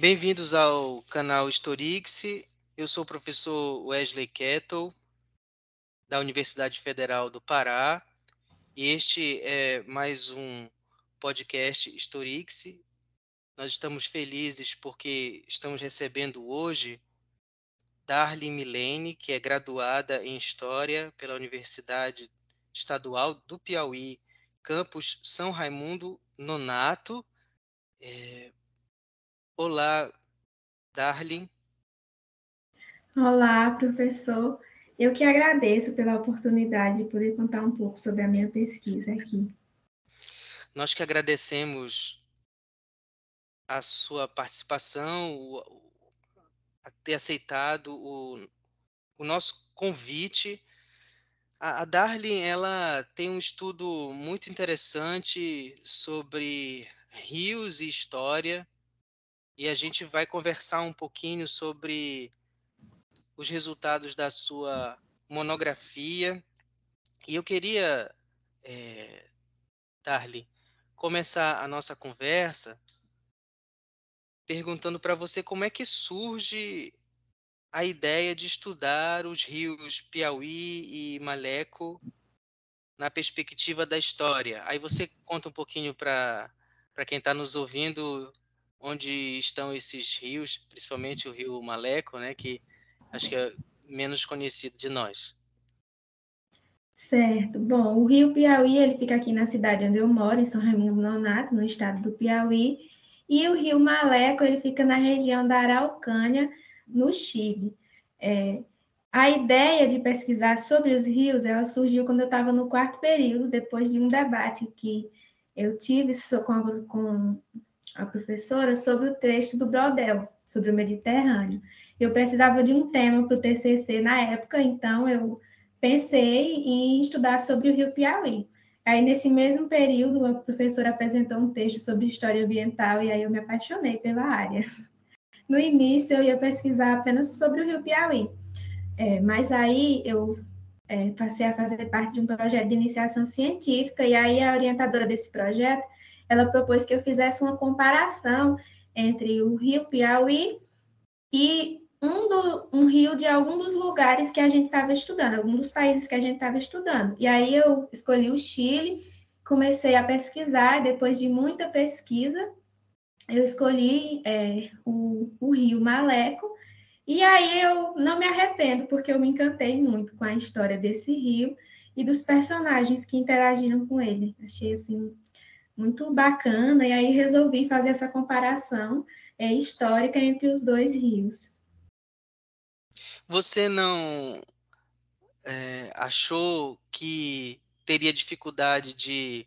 Bem-vindos ao canal Storix. Eu sou o professor Wesley Kettle, da Universidade Federal do Pará, e este é mais um podcast Storix. Nós estamos felizes porque estamos recebendo hoje Darlene Milene, que é graduada em História pela Universidade Estadual do Piauí, campus São Raimundo Nonato. É, Olá, Darlene. Olá, professor. Eu que agradeço pela oportunidade de poder contar um pouco sobre a minha pesquisa aqui. Nós que agradecemos a sua participação, a ter aceitado o, o nosso convite. A, a Darlene, ela tem um estudo muito interessante sobre rios e história e a gente vai conversar um pouquinho sobre os resultados da sua monografia. E eu queria, é, Darly, começar a nossa conversa perguntando para você como é que surge a ideia de estudar os rios Piauí e Maleco na perspectiva da história. Aí você conta um pouquinho para quem está nos ouvindo onde estão esses rios, principalmente o rio Maleco, né, que acho que é menos conhecido de nós. Certo. Bom, o rio Piauí, ele fica aqui na cidade onde eu moro, em São Raimundo Nonato, no estado do Piauí, e o rio Maleco, ele fica na região da Araucânia, no Chile. É, a ideia de pesquisar sobre os rios, ela surgiu quando eu estava no quarto período, depois de um debate que eu tive com, com a professora sobre o texto do Brodel, sobre o Mediterrâneo. Eu precisava de um tema para o TCC na época, então eu pensei em estudar sobre o Rio Piauí. Aí, nesse mesmo período, a professora apresentou um texto sobre história ambiental e aí eu me apaixonei pela área. No início, eu ia pesquisar apenas sobre o Rio Piauí, é, mas aí eu é, passei a fazer parte de um projeto de iniciação científica e aí a orientadora desse projeto ela propôs que eu fizesse uma comparação entre o rio Piauí e um, do, um rio de algum dos lugares que a gente estava estudando, algum dos países que a gente estava estudando. E aí eu escolhi o Chile, comecei a pesquisar, depois de muita pesquisa, eu escolhi é, o, o rio Maleco, e aí eu não me arrependo, porque eu me encantei muito com a história desse rio e dos personagens que interagiram com ele. Achei assim muito bacana, e aí resolvi fazer essa comparação é, histórica entre os dois rios. Você não é, achou que teria dificuldade de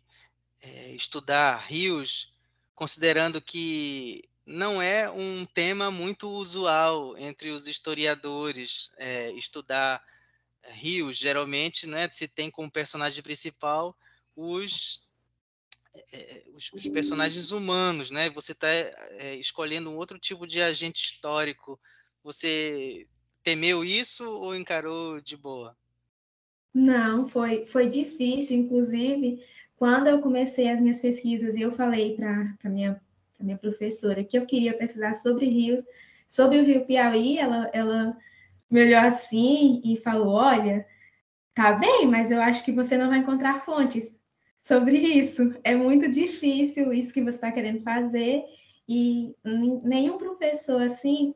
é, estudar rios, considerando que não é um tema muito usual entre os historiadores é, estudar rios. Geralmente, né, se tem como personagem principal os é, os, os, personagens humanos, né? Você está é, escolhendo um outro tipo de agente histórico. Você temeu isso ou encarou de boa? Não, foi, foi difícil. Inclusive, quando eu comecei as minhas pesquisas eu falei para a minha, minha professora que eu queria pesquisar sobre rios, sobre o rio Piauí, ela, ela me olhou assim e falou: Olha, tá bem, mas eu acho que você não vai encontrar fontes sobre isso. É muito difícil isso que você está querendo fazer e nenhum professor assim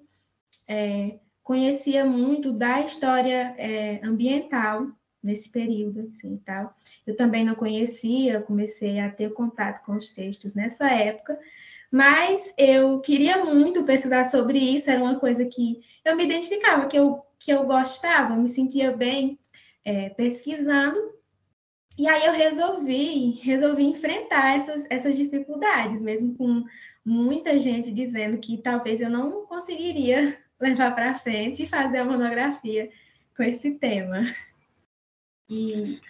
é, conhecia muito da história é, ambiental nesse período, assim, tal. Eu também não conhecia, comecei a ter contato com os textos nessa época, mas eu queria muito pesquisar sobre isso, era uma coisa que eu me identificava, que eu, que eu gostava, me sentia bem é, pesquisando, e aí eu resolvi, resolvi enfrentar essas, essas dificuldades, mesmo com muita gente dizendo que talvez eu não conseguiria levar para frente e fazer a monografia com esse tema. E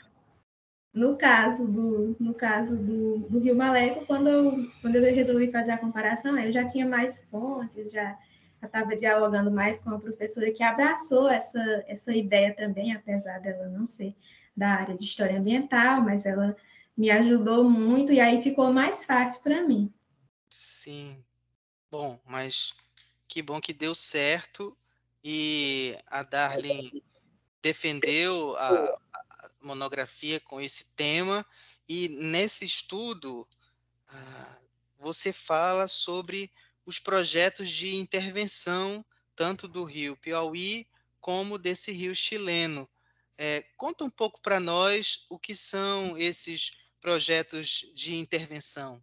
no caso do, no caso do, do Rio Maleco, quando eu, quando eu resolvi fazer a comparação, eu já tinha mais fontes, já estava dialogando mais com a professora que abraçou essa, essa ideia também, apesar dela não ser da área de história ambiental, mas ela me ajudou muito e aí ficou mais fácil para mim. Sim. Bom, mas Que bom que deu certo e a Darlene defendeu a, a monografia com esse tema e nesse estudo ah, você fala sobre os projetos de intervenção tanto do rio Piauí como desse rio chileno. É, conta um pouco para nós o que são esses projetos de intervenção.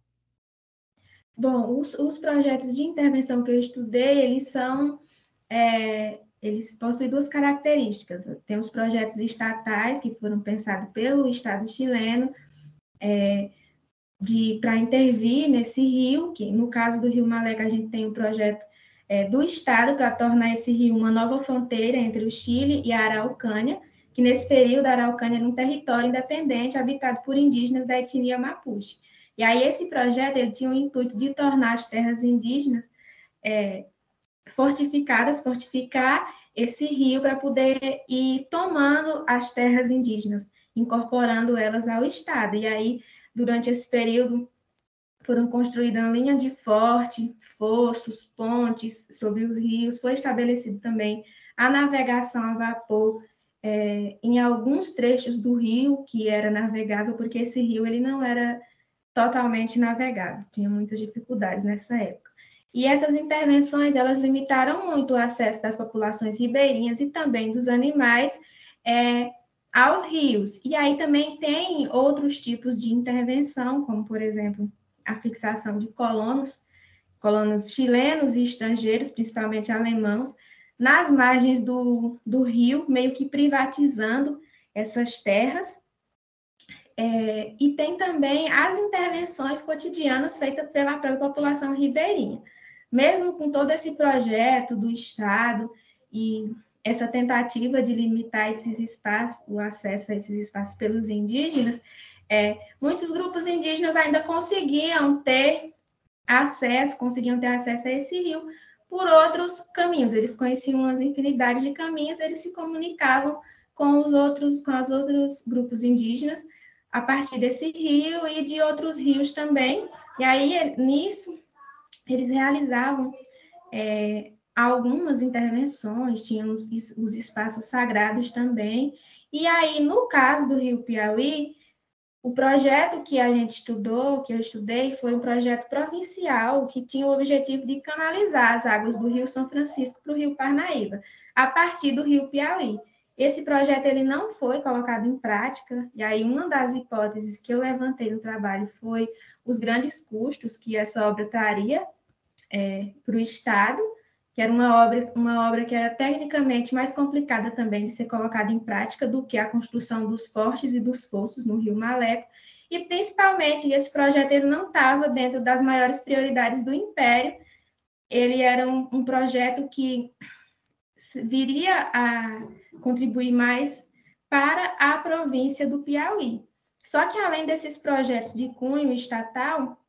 Bom, os, os projetos de intervenção que eu estudei, eles são, é, eles possuem duas características. Tem os projetos estatais que foram pensados pelo Estado chileno é, para intervir nesse rio, que no caso do Rio Maleca a gente tem um projeto é, do Estado para tornar esse rio uma nova fronteira entre o Chile e a Araucânia, que nesse período a Araucânia era um território independente habitado por indígenas da etnia Mapuche. E aí esse projeto ele tinha o intuito de tornar as terras indígenas é, fortificadas, fortificar esse rio para poder ir tomando as terras indígenas, incorporando elas ao Estado. E aí, durante esse período, foram construídas linhas de forte, fossos, pontes sobre os rios, foi estabelecido também a navegação a vapor é, em alguns trechos do rio que era navegável, porque esse rio ele não era totalmente navegável, tinha muitas dificuldades nessa época. E essas intervenções elas limitaram muito o acesso das populações ribeirinhas e também dos animais é, aos rios. E aí também tem outros tipos de intervenção, como por exemplo a fixação de colonos, colonos chilenos e estrangeiros, principalmente alemãos, nas margens do, do rio, meio que privatizando essas terras. É, e tem também as intervenções cotidianas feitas pela própria população ribeirinha. Mesmo com todo esse projeto do Estado e essa tentativa de limitar esses espaços, o acesso a esses espaços pelos indígenas, é, muitos grupos indígenas ainda conseguiam ter acesso, conseguiam ter acesso a esse rio por outros caminhos. Eles conheciam as infinidades de caminhos, eles se comunicavam com os outros, com os outros grupos indígenas a partir desse rio e de outros rios também. E aí nisso eles realizavam é, algumas intervenções, tinham os, os espaços sagrados também. E aí no caso do Rio Piauí o projeto que a gente estudou, que eu estudei, foi um projeto provincial que tinha o objetivo de canalizar as águas do Rio São Francisco para o Rio Parnaíba, a partir do Rio Piauí. Esse projeto ele não foi colocado em prática, e aí uma das hipóteses que eu levantei no trabalho foi os grandes custos que essa obra traria é, para o Estado, que era uma obra, uma obra que era tecnicamente mais complicada também de ser colocada em prática do que a construção dos fortes e dos fossos no Rio Maleco, e principalmente esse projeto ele não estava dentro das maiores prioridades do Império, ele era um, um projeto que viria a contribuir mais para a província do Piauí. Só que além desses projetos de cunho estatal,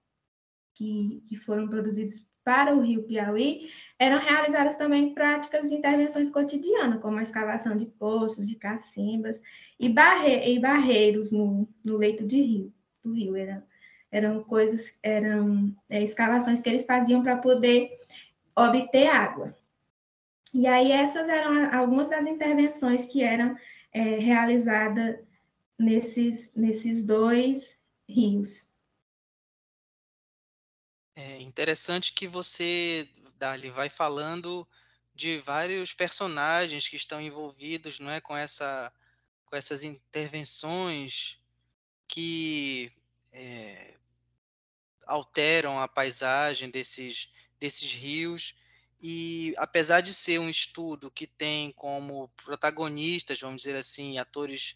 que, que foram produzidos para o rio Piauí, eram realizadas também práticas de intervenções cotidianas, como a escavação de poços, de cacimbas e, barre e barreiros no, no, leito de rio, do rio. Eram, eram coisas, eram é, escavações que eles faziam para poder obter água. E aí essas eram algumas das intervenções que eram é, realizadas nesses, nesses dois rios. É interessante que você, Dali, vai falando de vários personagens que estão envolvidos, não é, com essa, com essas intervenções que é, alteram a paisagem desses, desses rios. E apesar de ser um estudo que tem como protagonistas, vamos dizer assim, atores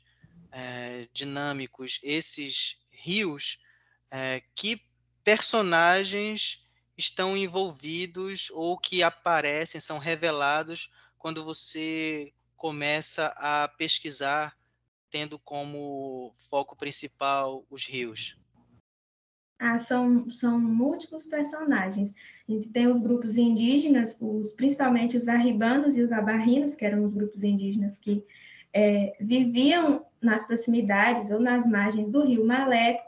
é, dinâmicos, esses rios, é, que personagens estão envolvidos ou que aparecem, são revelados quando você começa a pesquisar, tendo como foco principal os rios? Ah, são, são múltiplos personagens. A gente tem os grupos indígenas, os, principalmente os arribanos e os abarrinos, que eram os grupos indígenas que é, viviam nas proximidades ou nas margens do rio Maleco,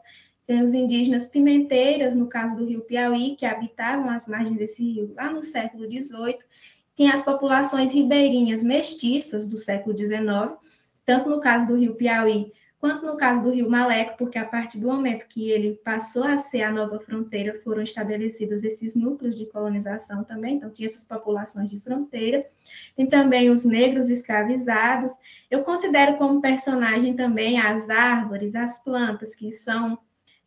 Tem os indígenas pimenteiras, no caso do rio Piauí, que habitavam as margens desse rio lá no século XVIII. Tem as populações ribeirinhas mestiças do século XIX, tanto no caso do rio Piauí quanto no caso do Rio Maleco, porque a partir do momento que ele passou a ser a nova fronteira, foram estabelecidos esses núcleos de colonização também, então tinha essas populações de fronteira. Tem também os negros escravizados. Eu considero como personagem também as árvores, as plantas que são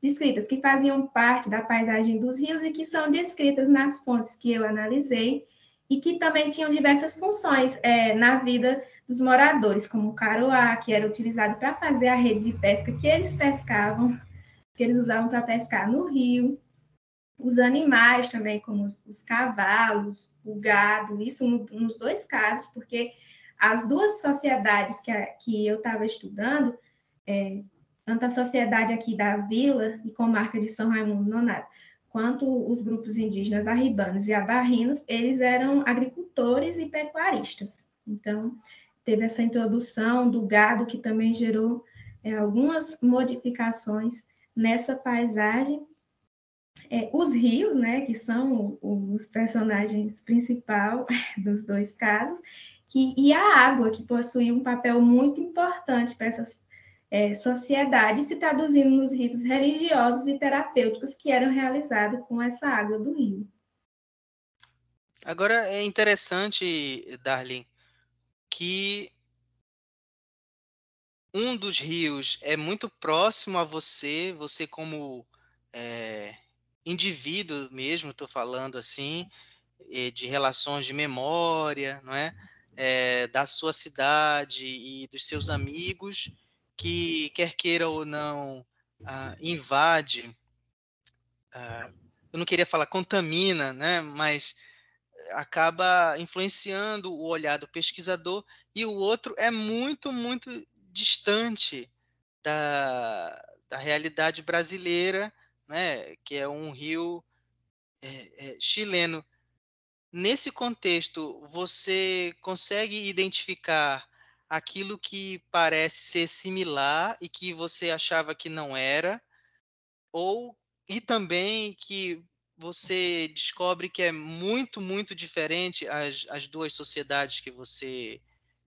descritas, que faziam parte da paisagem dos rios e que são descritas nas fontes que eu analisei e que também tinham diversas funções é, na vida dos moradores, como o caroá, que era utilizado para fazer a rede de pesca que eles pescavam, que eles usavam para pescar no rio, os animais também, como os, os cavalos, o gado, isso no, nos dois casos, porque as duas sociedades que, a, que eu estava estudando, é, tanto a sociedade aqui da vila e comarca de São Raimundo Nonato, quanto os grupos indígenas arribanos e abarrinos, eles eram agricultores e pecuaristas. Então, teve essa introdução do gado, que também gerou é, algumas modificações nessa paisagem. É, os rios, né, que são os personagens principais dos dois casos, que, e a água, que possui um papel muito importante para essas é, sociedades, se traduzindo nos ritos religiosos e terapêuticos que eram realizados com essa água do rio. Agora é interessante, Darlene, que um dos rios é muito próximo a você, você como é, indivíduo mesmo, estou falando assim, de relações de memória, não é? é? da sua cidade e dos seus amigos, que quer queira ou não ah, invade, ah, eu não queria falar contamina, né? mas acaba influenciando o olhar do pesquisador e o outro é muito, muito distante da, da realidade brasileira, né, que é um rio é, é, chileno. Nesse contexto, você consegue identificar aquilo que parece ser similar e que você achava que não era, ou e também que você descobre que é muito, muito diferente as, as duas sociedades que você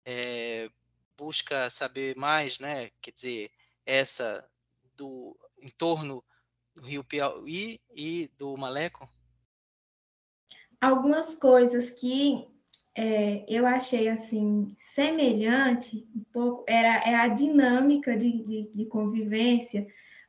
é, busca saber mais, né? Quer dizer, essa do entorno do Rio Piauí e do Maleco? Algumas coisas que é, eu achei assim semelhante um pouco era é a dinâmica de, de, de convivência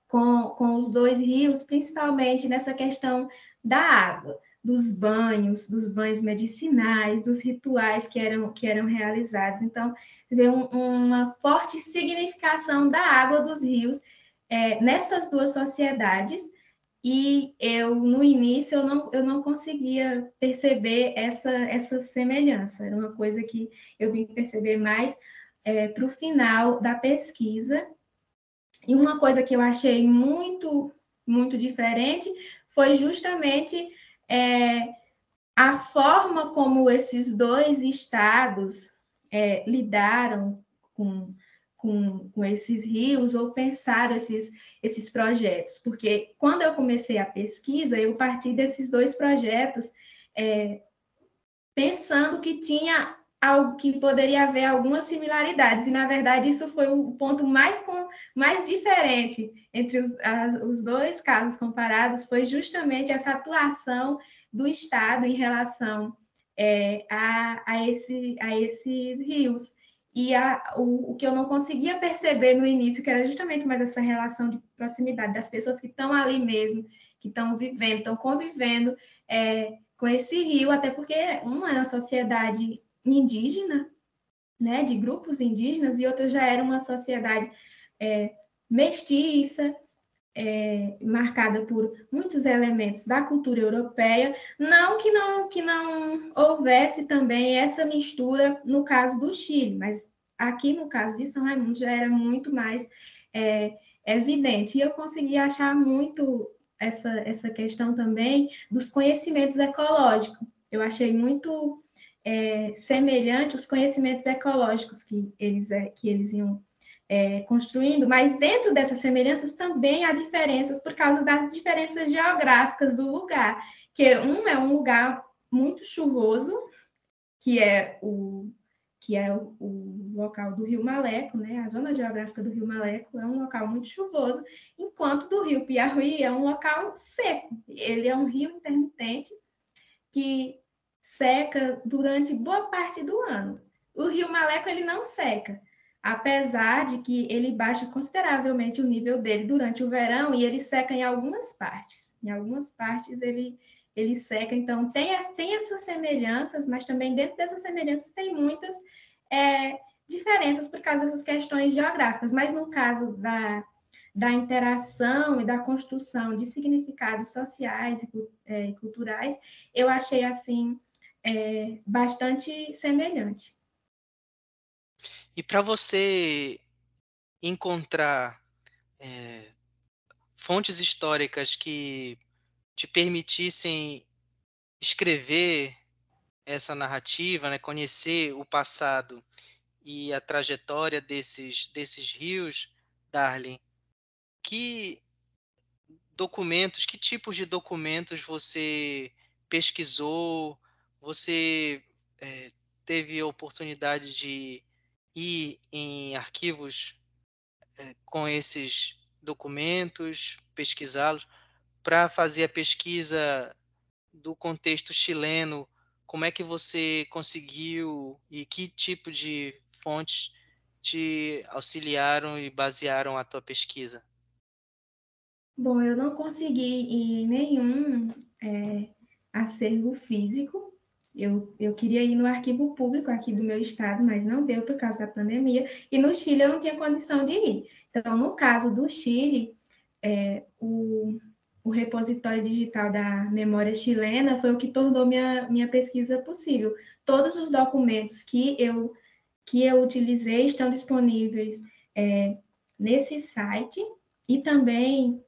com, com os dois rios, principalmente nessa questão da água, dos banhos, dos banhos medicinais, dos rituais que eram, que eram realizados. Então, vê um, uma forte significação da água dos rios é, nessas duas sociedades, e eu, no início, eu não, eu não conseguia perceber essa, essa semelhança, era uma coisa que eu vim perceber mais é, para o final da pesquisa, e uma coisa que eu achei muito, muito diferente foi justamente é, a forma como esses dois estados é, lidaram com, com, com, esses rios ou pensaram esses, esses projetos. Porque quando eu comecei a pesquisa, eu parti desses dois projetos é, pensando que tinha algo que poderia haver algumas similaridades, e na verdade isso foi o ponto mais, com, mais diferente entre os, as, os dois casos comparados, foi justamente essa atuação do Estado em relação é, a, a, esse, a esses rios. E a, o, o que eu não conseguia perceber no início, que era justamente mais essa relação de proximidade das pessoas que estão ali mesmo, que estão vivendo, estão convivendo é, com esse rio, até porque uma é uma sociedade indígena, né, de grupos indígenas, e outra já era uma sociedade é, mestiça, é, marcada por muitos elementos da cultura europeia, não que não que não houvesse também essa mistura no caso do Chile, mas aqui no caso de São Raimundo já era muito mais é, evidente. E eu consegui achar muito essa, essa questão também dos conhecimentos ecológicos. Eu achei muito é, semelhante os conhecimentos ecológicos que eles, é, que eles iam é, construindo, mas dentro dessas semelhanças também há diferenças por causa das diferenças geográficas do lugar, que um é um lugar muito chuvoso, que é o que é o, o, local do Rio Maleco, né? A zona geográfica do Rio Maleco é um local muito chuvoso, enquanto do Rio Piauí é um local seco. Ele é um rio intermitente que seca durante boa parte do ano. O Rio Maleco ele não seca, apesar de que ele baixa consideravelmente o nível dele durante o verão e ele seca em algumas partes. Em algumas partes ele ele seca. Então, tem, as, tem essas semelhanças, mas também dentro dessas semelhanças tem muitas é, diferenças por causa dessas questões geográficas. Mas no caso da, da interação e da construção de significados sociais e é, culturais, eu achei assim é, bastante semelhante. E para você encontrar é, fontes históricas que te permitissem escrever essa narrativa, né, conhecer o passado e a trajetória desses, desses rios, Darlene, que documentos, que tipos de documentos você pesquisou, você é, teve a oportunidade de ir em arquivos é, com esses documentos, pesquisá-los para fazer a pesquisa do contexto chileno, como é que você conseguiu e que tipo de fontes te auxiliaram e basearam a tua pesquisa? Bom, eu não consegui em nenhum é, acervo físico. Eu, eu queria ir no arquivo público aqui do meu estado, mas não deu por causa da pandemia. E no Chile eu não tinha condição de ir. Então, no caso do Chile, é, o, o repositório digital da memória chilena foi o que tornou minha, minha pesquisa possível. Todos os documentos que eu, que eu utilizei estão disponíveis é, nesse site e também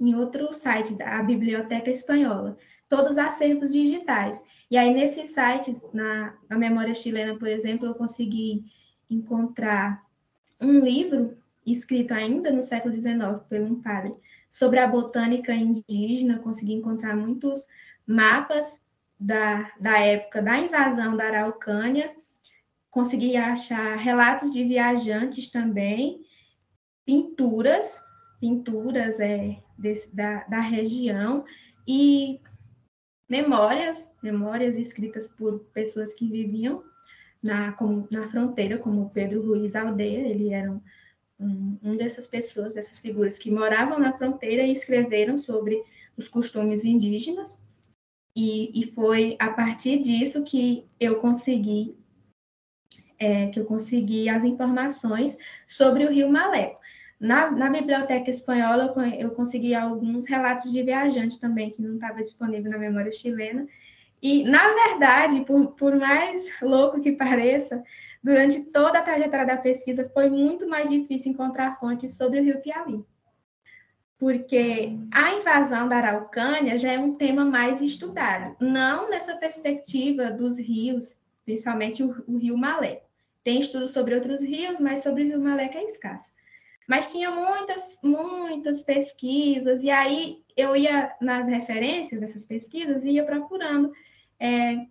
em outro site da Biblioteca Espanhola, todos acervos digitais. E aí, nesses sites, na, na memória chilena, por exemplo, eu consegui encontrar um livro escrito ainda no século XIX por um padre sobre a botânica indígena, consegui encontrar muitos mapas da, da época da invasão da Araucânia, consegui achar relatos de viajantes também, pinturas, pinturas é, desse, da, da região. E memórias, memórias escritas por pessoas que viviam na, como, na fronteira, como Pedro Ruiz Aldeia, ele era um um, dessas pessoas, dessas figuras que moravam na fronteira e escreveram sobre os costumes indígenas. E, e foi a partir disso que eu consegui é, que eu consegui as informações sobre o Rio Maleco. Na, na biblioteca espanhola, eu consegui alguns relatos de viajante também, que não estava disponível na memória chilena. E, na verdade, por, por mais louco que pareça, Durante toda a trajetória da pesquisa, foi muito mais difícil encontrar fontes sobre o rio Piauí. Porque a invasão da Araucânia já é um tema mais estudado, não nessa perspectiva dos rios, principalmente o, o rio Malé. Tem estudos sobre outros rios, mas sobre o rio que é escasso. Mas tinha muitas, muitas pesquisas, e aí eu ia nas referências dessas pesquisas e ia procurando é,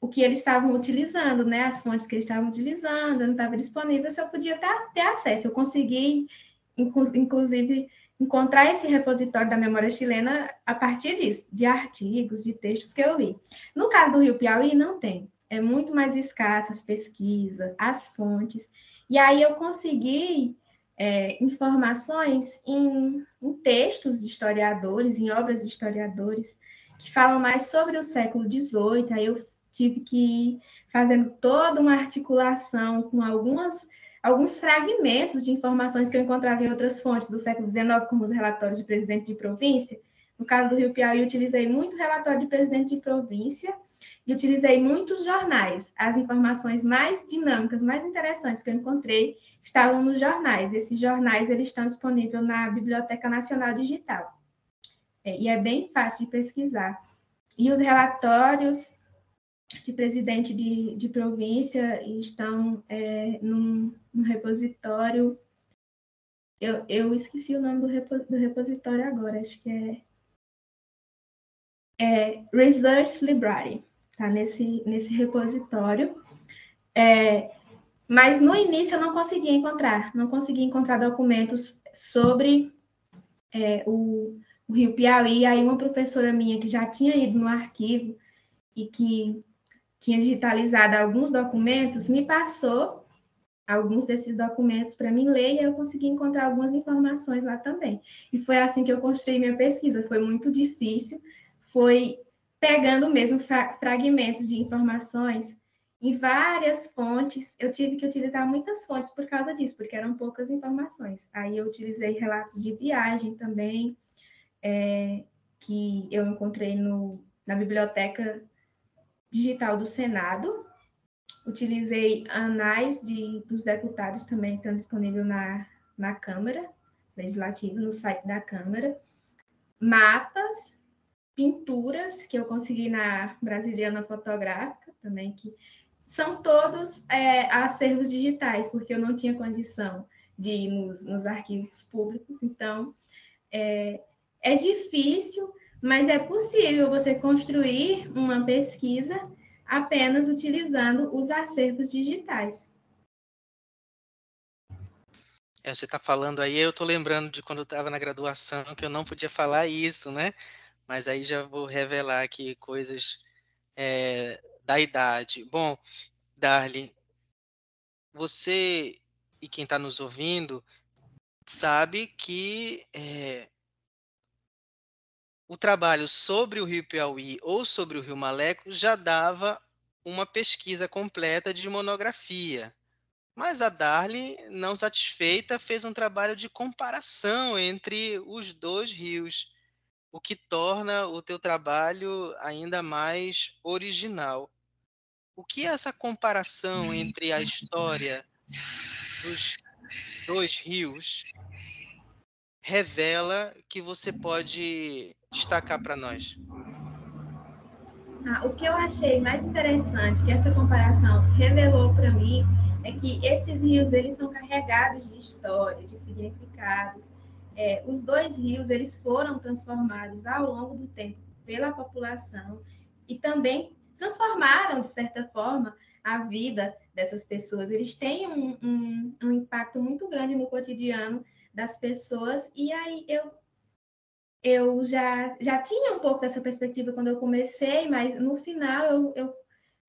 o que eles estavam utilizando, né? As fontes que eles estavam utilizando, não estava disponível, se eu podia ter, ter acesso. Eu consegui, inclusive, encontrar esse repositório da memória chilena a partir disso, de artigos, de textos que eu li. No caso do Rio Piauí, não tem. É muito mais escassa as pesquisas, as fontes. E aí eu consegui é, informações em, em textos de historiadores, em obras de historiadores, que falam mais sobre o século XVIII. Aí eu tive que ir fazendo toda uma articulação com algumas, alguns fragmentos de informações que eu encontrava em outras fontes do século XIX, como os relatórios de presidente de província. No caso do Rio Piauí, utilizei muito relatório de presidente de província e utilizei muitos jornais. As informações mais dinâmicas, mais interessantes que eu encontrei estavam nos jornais. Esses jornais eles estão disponíveis na Biblioteca Nacional Digital. É, e é bem fácil de pesquisar. E os relatórios de presidente de, de província estão é, num, num repositório. Eu, eu esqueci o nome do, repo, do repositório agora, acho que é, é Research Library, tá nesse, nesse repositório. É, mas no início eu não conseguia encontrar, não conseguia encontrar documentos sobre é, o, o Rio Piauí. Aí uma professora minha que já tinha ido no arquivo e que tinha digitalizado alguns documentos, me passou alguns desses documentos para mim ler e eu consegui encontrar algumas informações lá também. E foi assim que eu construí minha pesquisa. Foi muito difícil, foi pegando mesmo fra fragmentos de informações em várias fontes. Eu tive que utilizar muitas fontes por causa disso, porque eram poucas informações. Aí eu utilizei relatos de viagem também, é, que eu encontrei no, na biblioteca digital do Senado. Utilizei anais de, dos deputados também, que estão disponíveis na, na Câmara Legislativa, no site da Câmara. Mapas, pinturas, que eu consegui na Brasiliana Fotográfica também, que são todos é, acervos digitais, porque eu não tinha condição de ir nos, nos arquivos públicos, então é, é difícil, mas é possível você construir uma pesquisa apenas utilizando os acervos digitais. É, você está falando aí, eu estou lembrando de quando eu estava na graduação que eu não podia falar isso, né? Mas aí já vou revelar aqui coisas é, da idade. Bom, Darly, você e quem está nos ouvindo sabe que é, o trabalho sobre o Rio Piauí ou sobre o Rio Maleco já dava uma pesquisa completa de monografia. Mas a Darly, não satisfeita, fez um trabalho de comparação entre os dois rios, o que torna o teu trabalho ainda mais original. O que é essa comparação entre a história dos dois rios revela que você pode destacar para nós? Ah, o que eu achei mais interessante que essa comparação revelou para mim é que esses rios eles são carregados de história, de significados. É, os dois rios eles foram transformados ao longo do tempo pela população e também transformaram de certa forma a vida dessas pessoas. Eles têm um, um, um impacto muito grande no cotidiano das pessoas e aí eu eu já, já tinha um pouco dessa perspectiva quando eu comecei, mas no final eu, eu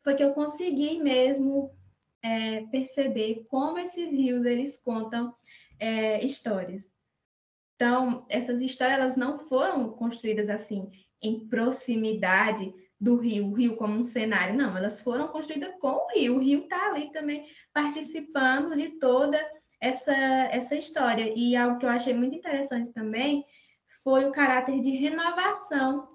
foi que eu consegui mesmo é, perceber como esses rios eles contam é, histórias. Então, essas histórias elas não foram construídas assim em proximidade do rio, o rio como um cenário, não, elas foram construídas com o rio. O rio está ali também participando de toda essa, essa história. E algo que eu achei muito interessante também foi o caráter de renovação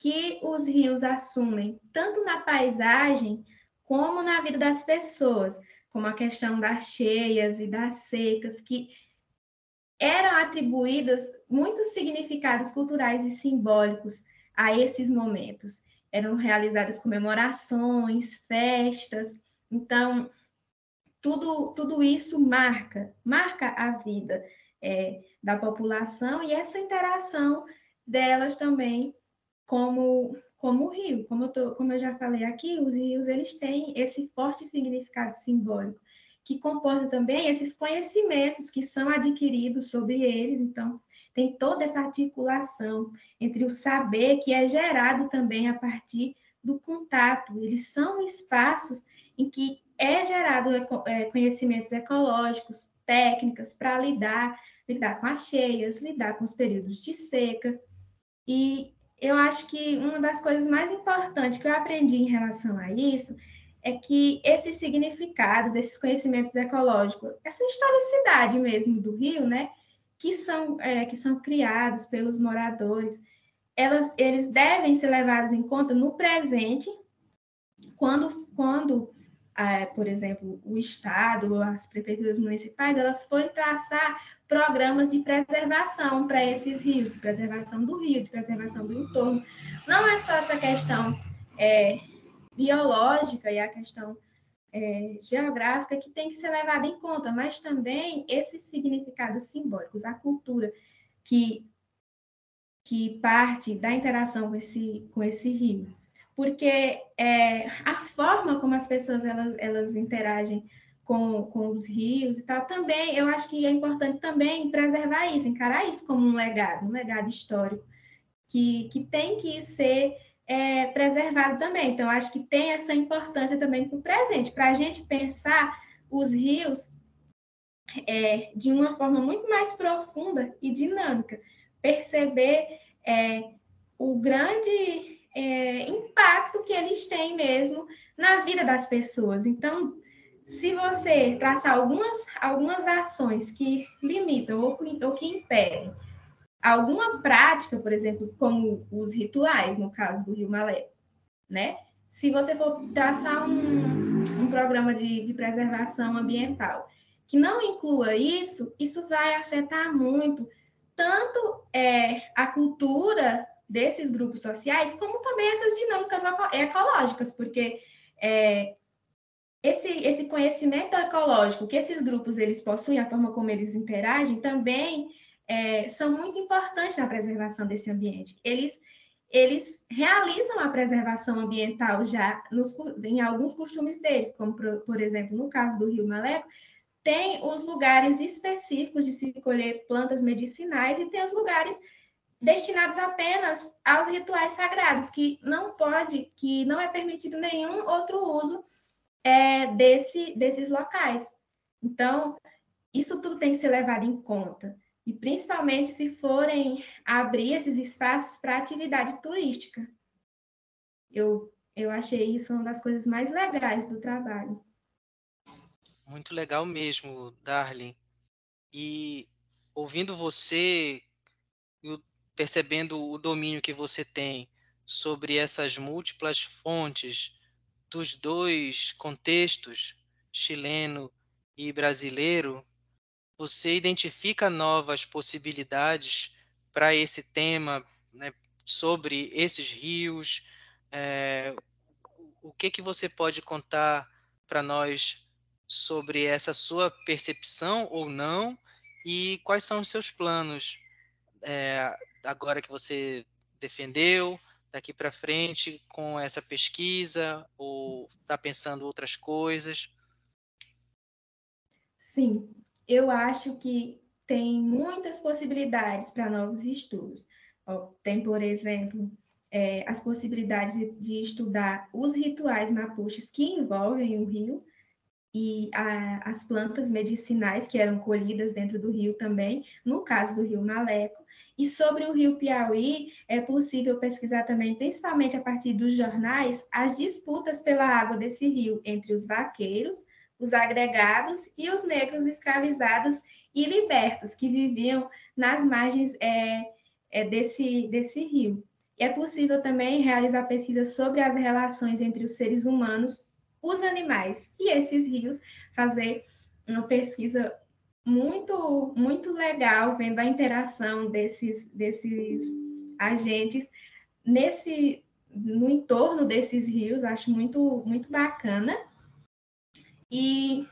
que os rios assumem, tanto na paisagem como na vida das pessoas, como a questão das cheias e das secas, que eram atribuídas muitos significados culturais e simbólicos a esses momentos. Eram realizadas comemorações, festas, então tudo, tudo isso marca, marca a vida é, da população e essa interação delas também como como o rio, como eu, tô, como eu já falei aqui, os rios eles têm esse forte significado simbólico que comporta também esses conhecimentos que são adquiridos sobre eles, então tem toda essa articulação entre o saber que é gerado também a partir do contato. Eles são espaços em que é gerado é, conhecimentos ecológicos, técnicas para lidar lidar com as cheias, lidar com os períodos de seca. E eu acho que uma das coisas mais importantes que eu aprendi em relação a isso é que esses significados, esses conhecimentos ecológicos, essa historicidade mesmo do rio, né, que são, é, que são criados pelos moradores, elas, eles devem ser levados em conta no presente, quando, quando é, por exemplo, o Estado, as prefeituras municipais, elas forem traçar programas de preservação para esses rios, de preservação do rio, de preservação do entorno. Não é só essa questão é, biológica e a questão é, geográfica que tem que ser levada em conta, mas também esses significados simbólicos, a cultura que, que parte da interação com esse, com esse rio. Porque é, a forma como as pessoas elas, elas interagem com, com os rios e tal, também eu acho que é importante também preservar isso, encarar isso como um legado, um legado histórico, que, que tem que ser é, preservado também. Então, acho que tem essa importância também para o presente, para a gente pensar os rios é, de uma forma muito mais profunda e dinâmica, perceber é, o grande é, impacto que eles têm mesmo na vida das pessoas. Então, se você traçar algumas, algumas ações que limitam ou, ou que impedem alguma prática, por exemplo, como os rituais, no caso do Rio Malé, né? Se você for traçar um, um programa de, de preservação ambiental que não inclua isso, isso vai afetar muito tanto é, a cultura desses grupos sociais, como também essas dinâmicas ecológicas, porque é, esse, esse conhecimento ecológico que esses grupos eles possuem, a forma como eles interagem, também é, são muito importantes na preservação desse ambiente. Eles, eles realizam a preservação ambiental já nos, em alguns costumes deles, como, por, por exemplo, no caso do Rio Maleco, tem os lugares específicos de se colher plantas medicinais e tem os lugares destinados apenas aos rituais sagrados, que não pode, que não é permitido nenhum outro uso é, desse, desses locais. Então, isso tudo tem que ser levado em conta e principalmente se forem abrir esses espaços para atividade turística. Eu, eu achei isso uma das coisas mais legais do trabalho. Muito legal mesmo, Darlene. E ouvindo você, percebendo o domínio que você tem sobre essas múltiplas fontes dos dois contextos, chileno e brasileiro, você identifica novas possibilidades para esse tema, né, sobre esses rios? É, o que, que você pode contar para nós sobre essa sua percepção ou não? E quais são os seus planos é, agora que você defendeu, daqui para frente com essa pesquisa ou está pensando outras coisas? Sim, eu acho que tem muitas possibilidades para novos estudos. Tem, por exemplo, é, as possibilidades de estudar os rituais mapuches que envolvem o rio e a, as plantas medicinais que eram colhidas dentro do rio também, no caso do rio Maleco. E sobre o rio Piauí, é possível pesquisar também, principalmente a partir dos jornais, as disputas pela água desse rio entre os vaqueiros, os agregados e os negros escravizados e libertos que viviam nas margens é, é, desse, desse rio. É possível também realizar pesquisas sobre as relações entre os seres humanos, os animais e esses rios, fazer uma pesquisa muito muito legal vendo a interação desses desses agentes nesse no entorno desses rios, acho muito muito bacana. E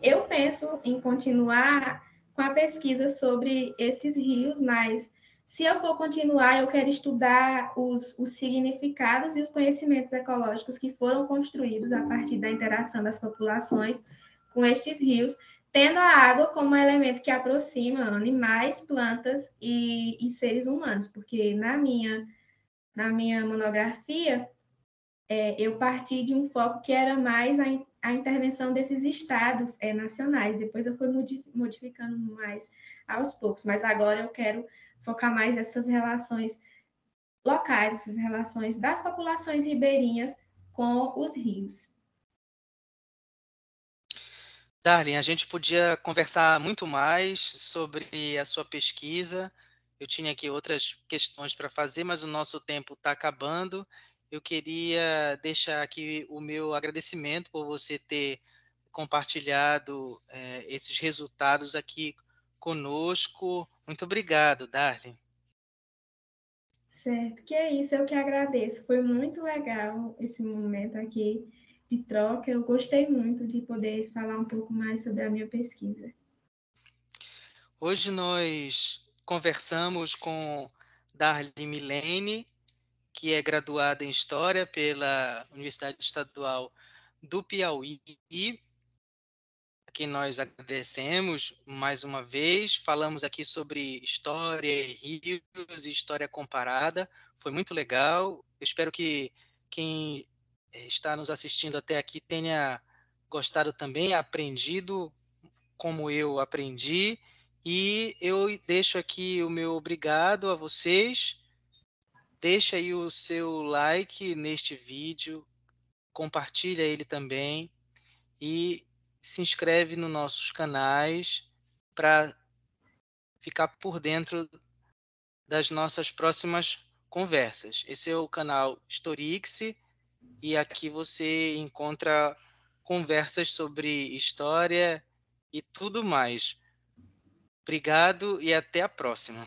eu penso em continuar com a pesquisa sobre esses rios, mas se eu for continuar, eu quero estudar os, os significados e os conhecimentos ecológicos que foram construídos a partir da interação das populações com estes rios, tendo a água como elemento que aproxima animais, plantas e, e seres humanos, porque na minha, na minha monografia, é, eu parti de um foco que era mais a, a intervenção desses estados é, nacionais. Depois eu fui modificando mais aos poucos, mas agora eu quero focar mais essas relações locais, essas relações das populações ribeirinhas com os rios. Darlene, a gente podia conversar muito mais sobre a sua pesquisa. Eu tinha aqui outras questões para fazer, mas o nosso tempo está acabando eu queria deixar aqui o meu agradecimento por você ter compartilhado é, esses resultados aqui conosco. Muito obrigado, Darlene. Certo, que é isso, eu que agradeço. Foi muito legal esse momento aqui de troca. Eu gostei muito de poder falar um pouco mais sobre a minha pesquisa. Hoje nós conversamos com Darly Milene, que é graduada em História pela Universidade Estadual do Piauí, a quem nós agradecemos mais uma vez. Falamos aqui sobre história, rios e história comparada. Foi muito legal. Eu espero que quem eh, está nos assistindo até aqui tenha gostado também, aprendido como eu aprendi. E eu deixo aqui o meu obrigado a vocês Deixa aí o seu like neste vídeo, compartilha ele também e se inscreve nos nossos canais para ficar por dentro das nossas próximas conversas. Esse é o canal Storix e aqui você encontra conversas sobre história e tudo mais. Obrigado e até a próxima.